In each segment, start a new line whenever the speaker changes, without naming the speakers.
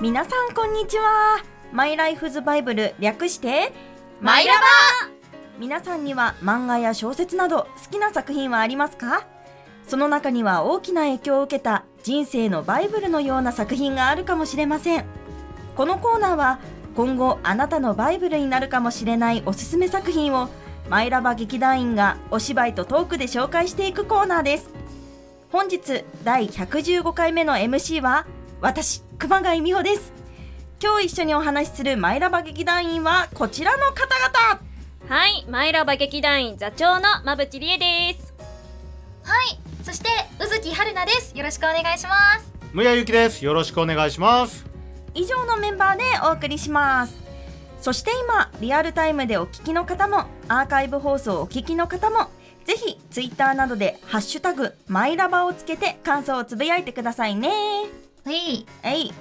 皆さんこんにちは。マイライフズバイブル略して
マイラバ
皆さんには漫画や小説など好きな作品はありますか？その中には大きな影響を受けた人生のバイブルのような作品があるかもしれません。このコーナーは今後あなたのバイブルになるかもしれないおすすめ作品をマイラバ劇団員がお芝居とトークで紹介していくコーナーです。本日第115回目の MC は私熊谷美穂です今日一緒にお話しするマイラバ劇団員はこちらの方々
はい、マイラバ劇団員座長の馬淵理恵です。
はいそして宇月春菜ですよろしくお願いします
むやゆきです。よろしくお願いします。
以上のメンバーでお送りしますそして今リアルタイムでお聞きの方もアーカイブ放送をお聞きの方もぜひツイッターなどで「ハッシュタグマイラバ」をつけて感想をつぶやいてくださいね
はい。
えい。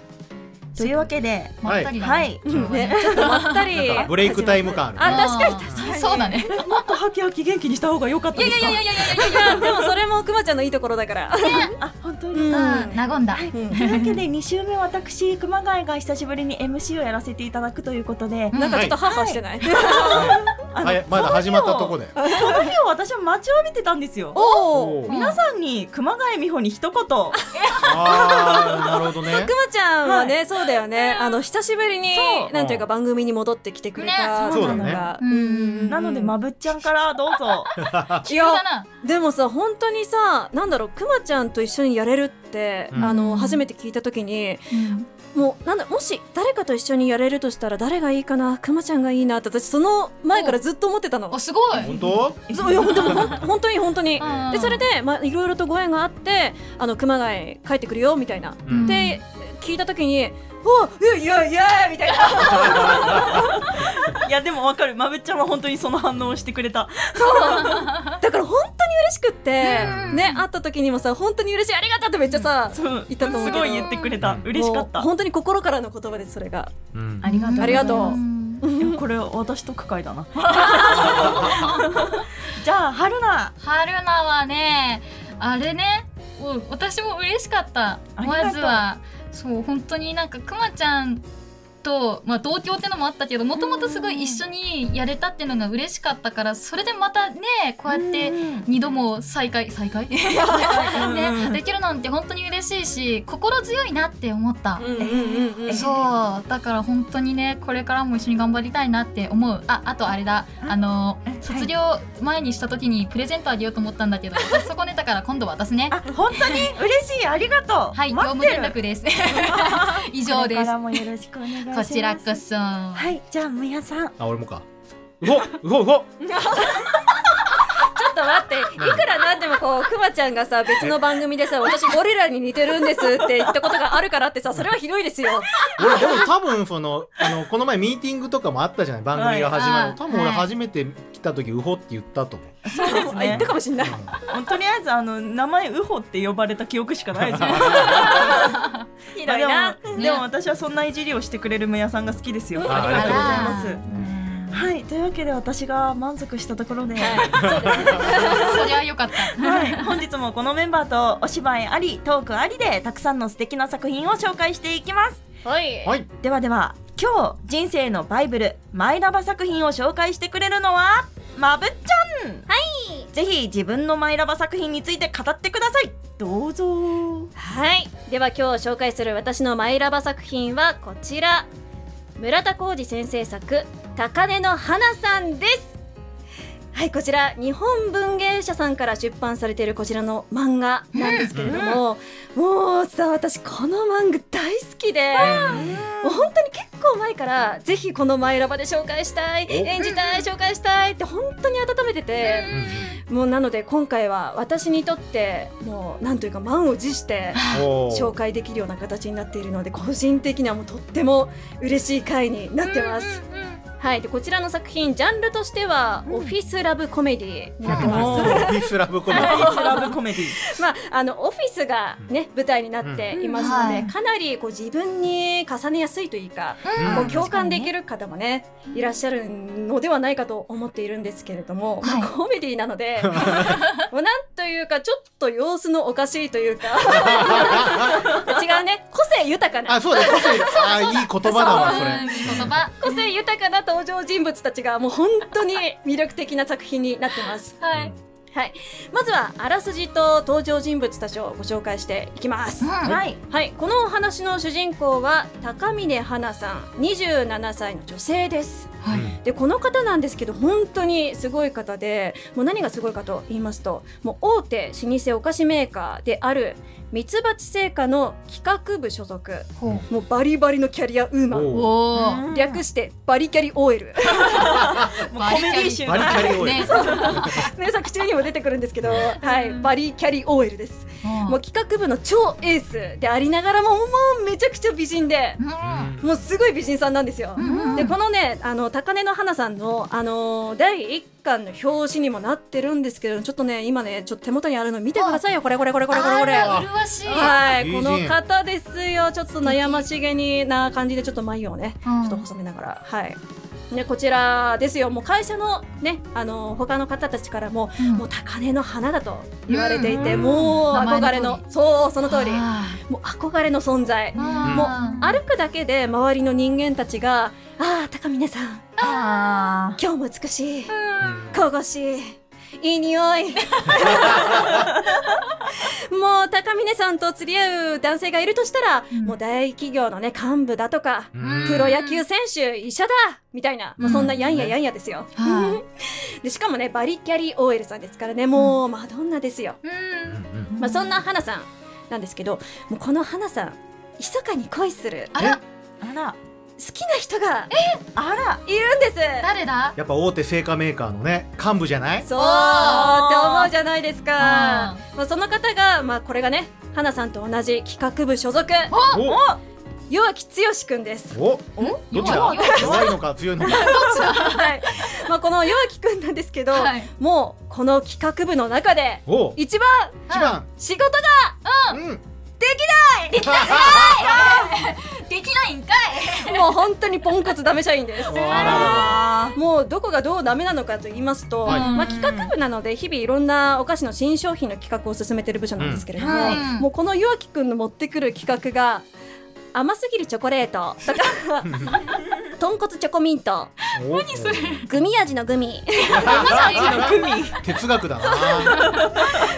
というわけで
まったりだね、
はい。
今日はね。
ね、ちょっとまったり。
ブレイクタイム感ある、ね。
あ確かに。
あー。そうだね。
もっとハキハキ元気にした方が良かったですか？
いやいやいやいやいやいや
いや、でもそれもくまちゃんのいいところだから。
あ本当に、
うん。
うん和んだ、
というわけで2週目私熊谷が久しぶりに MC をやらせていただくということで、
うん。
なんかちょっとハーハーしてない？
はい、まだ始まったとこで。
この日を私は待ちわびてたんですよ。
おお。
皆さんに熊谷美穂に一言。
あー、なるほどね。
く。まちゃんはね、そうだよね。あの久しぶりになんていうか番組に戻ってきてくれた
ね
そうだ。ね。
のが。
なのでまぶっちゃんからどうぞ。
いやでもさ本当にさなんだろうくまちゃんと一緒にやれるって、
うん。
あの初めて聞いた時にもうなんだもし誰かと一緒にやれるとしたら誰がいいかな？くまちゃんがいいなって私その前からずっと思ってたの
お。すごい
本当？
そういやでもほん本当に本当に。
うん
でそれでまあいろいろとご縁があってあの熊谷帰ってくるよみたいな。
うん
で聞いた時に「うわいやいやいや」みたいな。
いやでもわかる。まぶっちゃんは本当にその反応をしてくれた。
だから本当に嬉しくって
うん。
ね会った時にもさ本当に嬉しいありがとうってめっちゃさ
そう。
言ったと思うけど。
すごい言ってくれた。嬉しかった。
本当に心からの言葉ですそれが。
うん。
ありがとう。
ありがとう。
ん。
いやこれ私特会だな。じゃあ春菜。
春菜はねあれねお私も嬉しかった。
ありがとう。
まずはそう本当になんかくまちゃんと、まあ、同居ってのもあったけどもともとすごい一緒にやれたっていうのが嬉しかったからそれでまたねこうやって二度も再会再会？ねできるなんて本当に嬉しいし心強いなって思った。そう。だから本当にねこれからも一緒に頑張りたいなって思う。ああとあれだ。あの
え？
卒業前にした時にプレゼントあげようと思ったんだけど私そこネタから今度渡すね。
あ本当に？嬉しい。ありがとう。
はい業務連絡です。以上です。
よろしくお願いします
こちらこそは
はいじゃあむやさん
あ、俺もか。うほ、うほうほ。
と待って、いくらなんでもこう、くまちゃんがさ、別の番組でさ、私ゴリラに似てるんですって言ったことがあるからってさ、それはひどいですよ。
俺でも多分そのあのこの前ミーティングとかもあったじゃない？番組が始まる。
はい。
多分俺
はい。
初めて来た時うほって言ったと思う。
そうです
あ言っ
ね
たかもしんない。
うん。とりあえずあの名前ウホって呼ばれた記憶しかないですよ。
ひ
まあでも
どいな。
ね
でも私はそんないじりをしてくれるむやさんが好きですよ。
あ
ありがとうございます。
うん
はいというわけで私が満足したところで、
そりゃよかった
はい、本日もこのメンバーとお芝居ありトークありでたくさんの素敵な作品を紹介していきます
はい。
はい。
ではでは今日人生のバイブルマイラバ作品を紹介してくれるのはまぶっちゃんはいぜひ自分のマイラバ作品について語ってくださいどうぞ
はい。では今日紹介する私のマイラバ作品はこちら。村田浩二先生作、高根の花さんです。はい、こちら日本文芸社さんから出版されているこちらの漫画なんですけれども、もうさ私この漫画大好きで、もう本当に結構前からぜひこの「マイラバ」で紹介したい
お。
演じたい紹介したいって本当に温めてて、もうなので今回は私にとってもうなんというか満を持して紹介できるような形になっているので個人的にはもうとっても嬉しい回になってます。はい、でこちらの作品ジャンルとしては、オフィスラブコメディになってます。
お
オフィスラブコメディ。
ナイスラブコメディ。
まあ、あのオフィスがね舞台になっていますので、
うん。はい。
かなりこう自分に重ねやすいというか、
うん。
こう共感できる方もねいらっしゃるのではないかと思っているんですけれども、
はい。
まあコメディなので もうなんというかちょっと様子のおかしいというか。違うね。個性豊かな。
あそうだ個性あいい言葉だわそれ。
個性豊かな登場人物たちがもう本当に魅力的な作品になってます。
はい
はい、まずはあらすじと登場人物たちをご紹介していきます。
うん。
はい。
はい、このお話の主人公は高峰花さん、27歳の女性です。
はい。
でこの方なんですけど本当にすごい方でもう何がすごいかと言いますともう大手老舗お菓子メーカーであるミツバチ製菓の企画部所属。もうバリバリのキャリアウーマン。略してバリキャリ OL
もうコメディ集
バリキャリ
ね。
ね作中にも出てくるんですけど、はい、バリキャリ OL です。もう企画部の超エースでありながらももうめちゃくちゃ美人で。
うん。
もうすごい美人さんなんですよ、
うん。
でこのねあの高根の花さんの、あのー第1巻の表紙にもなってるんですけどちょっとね今ねちょっと手元にあるの見てくださいよ。これこれこれこれこれ。これ
あら麗しい。
はい。この方ですよ。ちょっと悩ましげにな感じでちょっと眉をねち
うん。
ょっと細めながら。はいね、こちらですよ。もう会社のねあの他の方たちからも、
うん。
もう高根の花だと言われていて、
うん。
もう憧れのそうその通り。
あ
もう憧れの存在。
ー
もう歩くだけで周りの人間たちが「ああ高峰さん。
あ。
今日も美しい。
うん。
神々しいいい匂い。もう高峰さんと釣り合う男性がいるとしたら、
うん。
もう大企業のね幹部だとか、
うん。
プロ野球選手医者だみたいな、もうそんなやんややんやですよ、
は
でしかもねバリキャリ OL さんですからねもうマドンナですよ、まあ、そんな花さんなんですけどもうこの花さん密かに恋する。
あら。
あら
好きな人が
あら。
いるんです。
誰だ？
やっぱ大手製菓メーカーのね幹部じゃない？
そうって思うじゃないですか。
あ
まあ、その方が、まあ、これがね花さんと同じ企画部所属。弱木剛くんです。
お。おどっちだ
弱い
のか強いのか。
はい、まあ、この弱木くんなんですけど、
はい。
もうこの企画部の中で
お。
一番
一番。
仕事が
うん
できないんかい。
もう本当にポンコツダメ社員です。
あ
もうどこがどうダメなのかと言いますと、
はい。
まあ、企画部なので日々いろんなお菓子の新商品の企画を進めてる部署なんですけれども、もうこの岩木くんの持ってくる企画が甘すぎるチョコレートとか 豚骨チョコミント。
何それ。
グミ味のグミ。
哲学だな。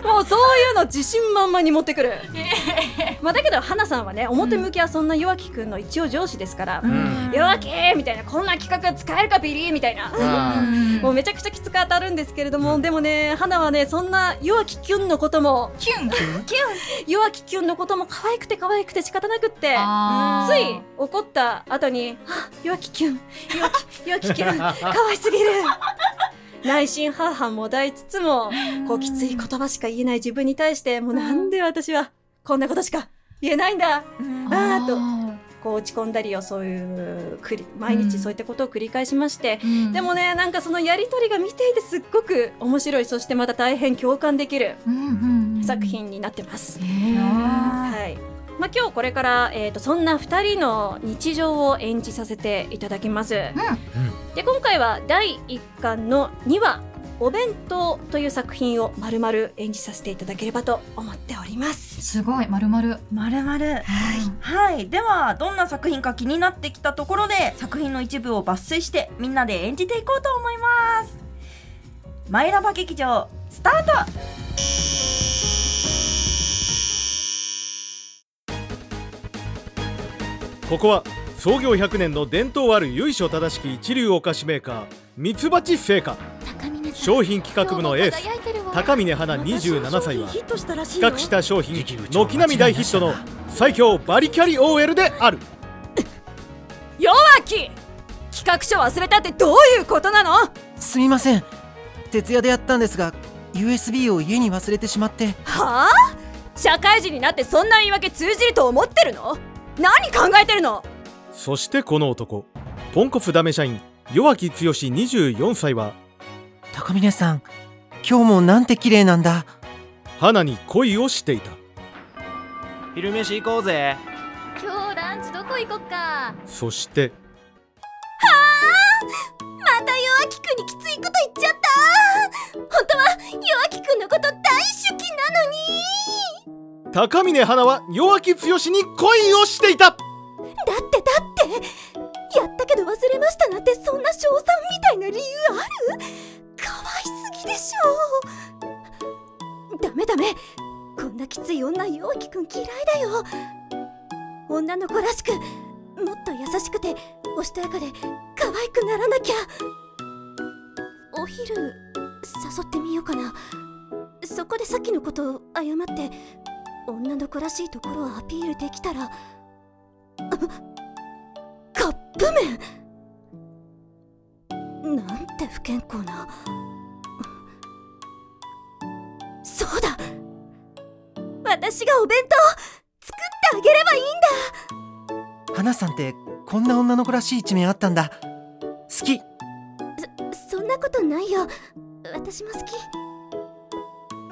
もうそういうの自信満々に持ってくる、まあ、だけど花さんはね表向きはそんな弱木くんの一応上司ですから
「ん。
弱木!」みたいな「こんな企画使えるかビリー!」みたいな。
あ
もうめちゃくちゃきつく当たるんですけれども、でもね花はねそんな弱木キュンのことも
キュン？
弱きキュンのことも可愛くて可愛くて仕方なくってつい怒った後に「あ弱きキュン。弱き弱きキュン。可愛すぎる」内心ハーハンも抱いつつもこうきつい言葉しか言えない自分に対してもうなんで私はこんなことしか言えないんだ。
ー
あーとこう落ち込んだりをそういう毎日そういったことを繰り返しまして、
うん。
でもねなんかそのやりとりが見ていてすっごく面白い。そしてまた大変共感できる
うんうんうん。
作品になってます。はいまあ、今日これから、えー、とそんな2人の日常を演じさせていただきます。で今回は第1巻の2話「お弁当」という作品をまるまる演じさせていただければと思っております。
すごいまるまる
まるまるはい。ではどんな作品か気になってきたところで作品の一部を抜粋してみんなで演じていこうと思います。マイラバ劇場スタート
ここは創業100年の伝統ある由緒正しき一流お菓子メーカーミツバチ製菓。商品企画部のエース高峰花27歳は企画した商品。軒並み大ヒットの最強バリキャリ OL である。
弱き企画書忘れたってどういうことなの？
すみません。徹夜でやったんですが USB を家に忘れてしまって。
はあ？社会人になってそんな言い訳通じると思ってるの？何考えてるの？
そしてこの男。ポンコツダメ社員弱木剛24歳は。
高峰さん今日もなんて綺麗なんだ。
花に恋をしていた。
昼飯行こうぜ。
今日ランチどこ行こっか？
そして。
また弱きくんにきついこと言っちゃった。本当は弱きくんのこと大好きなのに
高峰花は弱気剛に恋をしていた。
だってだってやったけど忘れましたなんてそんな賞賛みたいな理由あるかわいすぎでしょ。ダメダメ。こんなきつい女弱気くん嫌いだよ。女の子らしくもっと優しくておしとやかで可愛くならなきゃ。お昼誘ってみようかな。そこでさっきのことを謝って女の子らしいところをアピールできたらカップ麺！なんて不健康な。そうだ！私がお弁当作ってあげればいいんだ！
花さんってこんな女の子らしい一面あっ
た
んだ。好き。
そそんなことないよ。私も好き。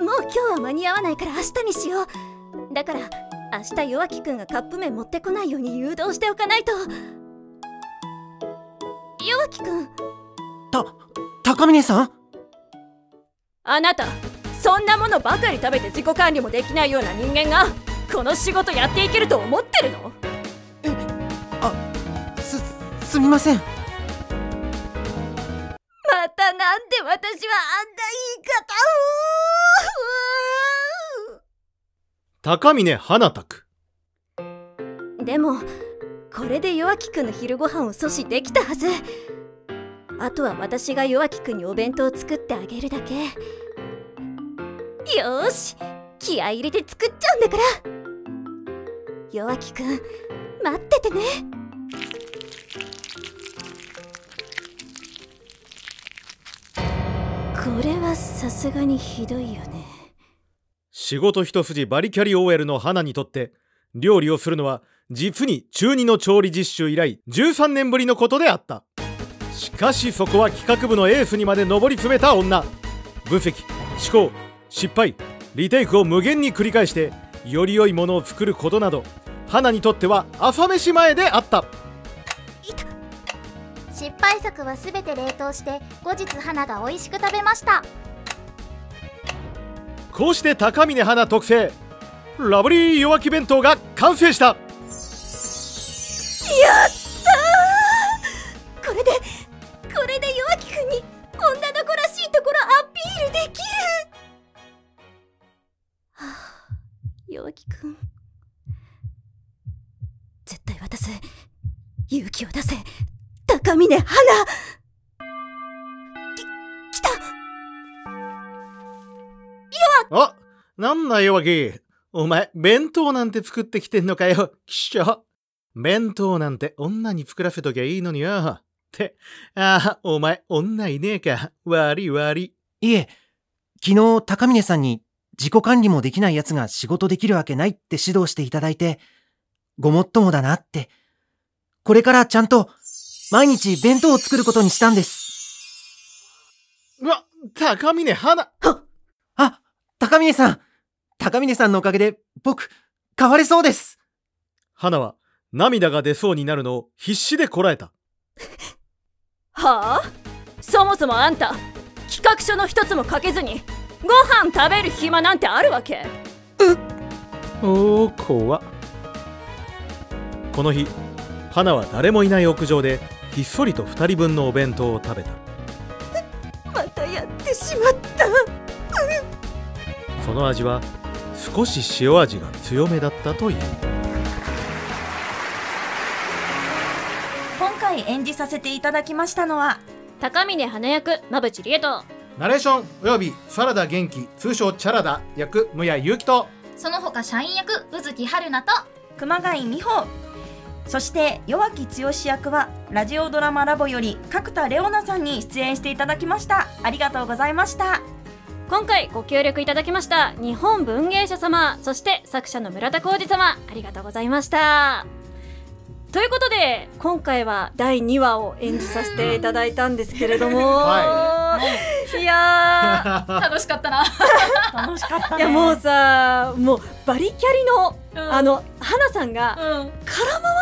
もう今日は間に合わないから明日にしようだから明日弱気くんがカップ麺持ってこないように誘導しておかないと。弱気くん
た高峰さん？
あなたそんなものばかり食べて自己管理もできないような人間がこの仕事やっていけると思ってるの？
えあすすみません。ま
たなんで私はあんな言い方
を？高峰花拓
でもこれで弱気くんの昼ご飯を阻止できたはず。あとは私が弱気くんにお弁当を作ってあげるだけ。よし気合い入れて作っちゃうんだから。弱気くん待っててね。これはさすがにひどいよね。
仕事一筋バリキャリ OL の花にとって料理をするのは実に中2の調理実習以来13年ぶりのことであった。しかしそこは企画部のエースにまで上り詰めた女。分析思考失敗リテイクを無限に繰り返してより良いものを作ることなど花にとっては朝飯前であった。
失敗作は全て冷凍して後日花が美味しく食べました。
こうして高峰花特製ラブリー弱気弁当が完成した。やっ
たこれでこれで弱気くんに女の子らしいところアピールできる。はあ弱気くん絶対渡す。勇気を出せ。高峰花。
なんだ弱気お前弁当なんて作ってきてんのかよきっしょ。弁当なんて女に作らせときゃいいのによ。って。ああお前女いねえか。悪い悪い
いえ昨日高峰さんに自己管理もできない奴が仕事できるわけないって指導していただいてごもっともだなって。これからちゃんと毎日弁当を作ることにしたんです。
うわ、高峰花
あ、高峰さん高峰さんのおかげで僕、変われそうです。
花は涙が出そうになるのを必死でこらえた。
はあ？そもそもあんた、企画書の一つも書けずに、ご飯食べる暇なんてあるわけ？
うおお、怖この日、花は誰もいない屋上でひっそりと2人分のお弁当を食べた。
またやってしまった。
その味は少し塩味が強めだったという。
今回演じさせていただきましたのは
高峰花役馬淵理恵と
ナレーションおよびサラダ元気通称チャラダ役無谷祐希と
その他社員役宇月春菜と
熊谷美穂。そして弱き剛役はラジオドラマラボより角田レオナさんに出演していただきました。ありがとうございました
今回ご協力いただきました日本文芸者様そして作者の村田浩二様ありがとうございました。ということで今回は第2話を演じさせていただいたんですけれども、はい、いや
楽しかったな。
楽しかった、
ね、いやもうさもうバリキャリの、うん、あの花さんが空回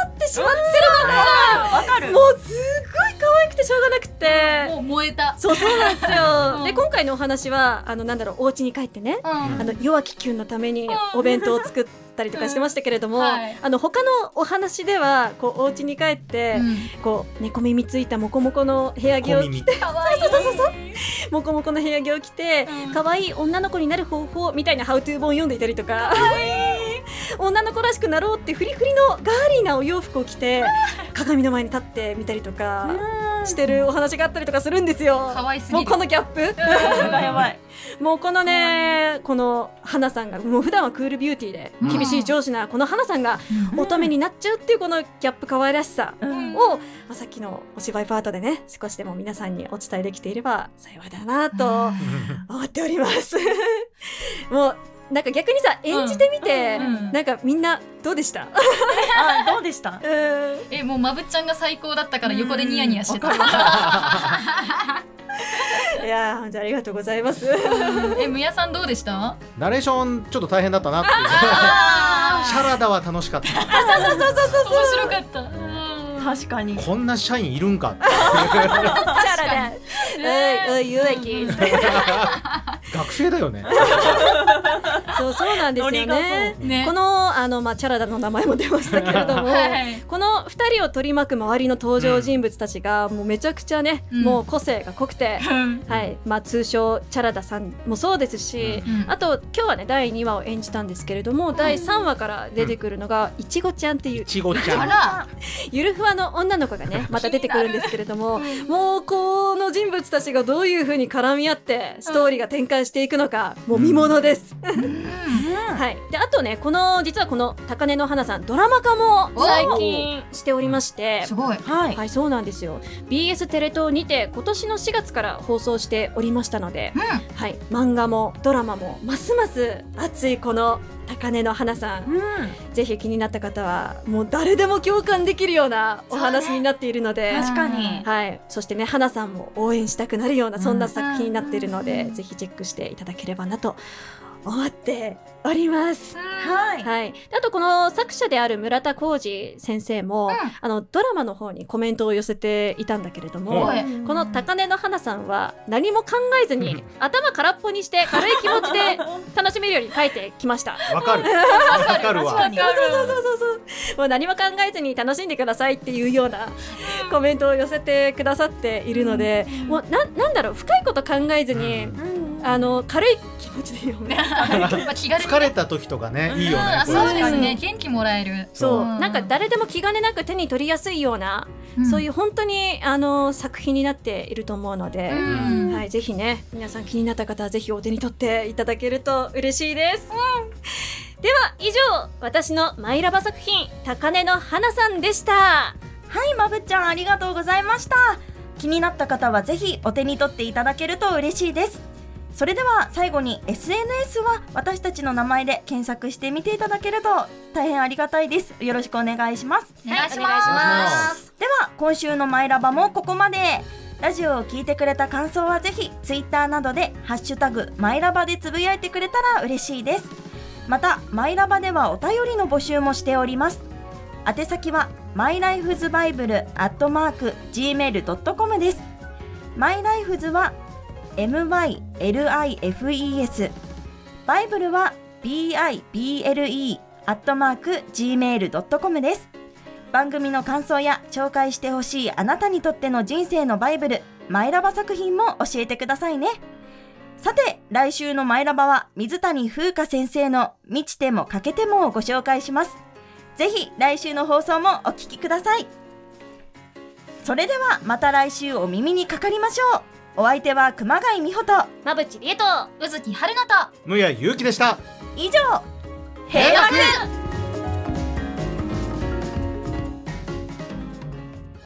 ってしまってるのが、
わかる。
もうすごい可たくてしょうがなくて。
もう燃えた。
そうそうなんですよ、
うん。
で今回のお話はあのなんだろうお家に帰ってね、
うん。
あの弱きキュンのためにお弁当を作ったりとかしてましたけれども、
うんはい。
あの他のお話ではこうお家に帰って、こう猫耳ついたモコモコの部屋着を着て
かわい。い
そうそうそうそう。モコモコの部屋着を着て
うん。
可愛い女の子になる方法みたいなハウトゥー本を読んでいたりとか女の子らしくなろうってフリフリのガーリーなお洋服を着て鏡の前に立ってみたりとかしてるお話があったりとかするんですよ。
可愛すぎる。
もうこのギャップ。
やばい。
もうこのねこの花さんがもう普段はクールビューティーで
うん。
厳しい上司なこの花さんが乙女になっちゃうっていうこのギャップ可愛らしさ
うん。
を、まあ、さっきのお芝居パートでね少しでも皆さんにお伝えできていれば幸いだなと思っております。も うなんか逆にさ演じてみて、
うんうん
なんかみんなどうでした？
あどうでした？
うん。
えもうまぶっちゃんが最高だったから横でニヤニヤしてた。
いやー本当ありがとうございます。
えむやさんどうでした？
ナレーションちょっと大変だったなっていう。
あ
シャラダは楽しかった。
面白かった。うん。
確かに。
こんな社員いるんか
チャラだ。おいおい有益。
学生だよね。
そうそうなんですよね。
ね。
このあのまあチャラダの名前も出ましたけれども、
はい。
この二人を取り巻く周りの登場人物たちがもうめちゃくちゃね、
うん。
もう個性が濃くて、
うん。
はい、まあ通称チャラダさんもそうですし、
うん。
あと今日はね第2話を演じたんですけれども、第3話から出てくるのがいちごちゃんっていう
いちごちゃん。
ゆるふわの女の子がねまた出てくるんですけれどももうこの人物たちがどういう風に絡み合ってストーリーが展開していくのかもう見ものです。はい、であとねこの実はこの高根の花さんドラマ化も最近しておりまして。
すごい。
はい、
はいそうなんですよ。BS テレ東にて今年の4月から放送しておりましたので、はい、漫画もドラマもますます熱いこの高根の花さん
うん。
ぜひ気になった方はもう誰でも共感できるようなお話になっているので、
確かに。
はい、そしてね花さんも応援したくなるようなそんな
うん。
作品になっているので、ぜひチェックしていただければなと思っております。
はい。
はい、であとこの作者である村田浩二先生も、あのドラマの方にコメントを寄せていたんだけれども、
はい。
この高根の花さんは何も考えずに頭空っぽにして軽い気持ちで 楽しめるように書いてきました。
わかる。わかるわ。
確かに
そうそうそうそう。もう何も考えずに楽しんでくださいっていうようなコメントを寄せてくださっているので、もうななんだろう。深いこと考えずに、あの軽い気持ちで読む。
まあ気軽に
疲れた時とかねいいよね
そうですね。元気もらえる。
そう、
ん。
なんか誰でも気兼ねなく手に取りやすいような、
ん。
そういう本当にあの作品になっていると思うので、
うん。
はい、ぜひね皆さん気になった方はぜひお手に取っていただけると嬉しいです、では以上私のマイラバ作品高根の花さんでした。
はいまぶっちゃんありがとうございました。気になった方はぜひお手に取っていただけると嬉しいですそれでは最後に SNS は私たちの名前で検索してみていただけると大変ありがたいです。よろしくお願いします。
お願いし
ま
ます。
では今週のマイラバもここまで。ラジオを聞いてくれた感想はぜひツイッターなどで「ハッシュタグマイラバ」でつぶやいてくれたら嬉しいです。またマイラバではお便りの募集もしております。宛先はマイライフズバイブルアットマーク gmail.com です。マイライフズは MYLIFES バイブルは BIBLE アットマーク gmail.com です。番組の感想や紹介してほしいあなたにとっての人生のバイブルマイラバ作品も教えてくださいね。さて来週のマイラバは水谷風花先生の「満ちても欠けても」をご紹介します。ぜひ来週の放送もお聞きください。それではまた来週お耳にかかりましょう。お相手は熊谷美穂と
まぶちりえと
宇月春菜と。
むやゆうきでした。
以上平和
平和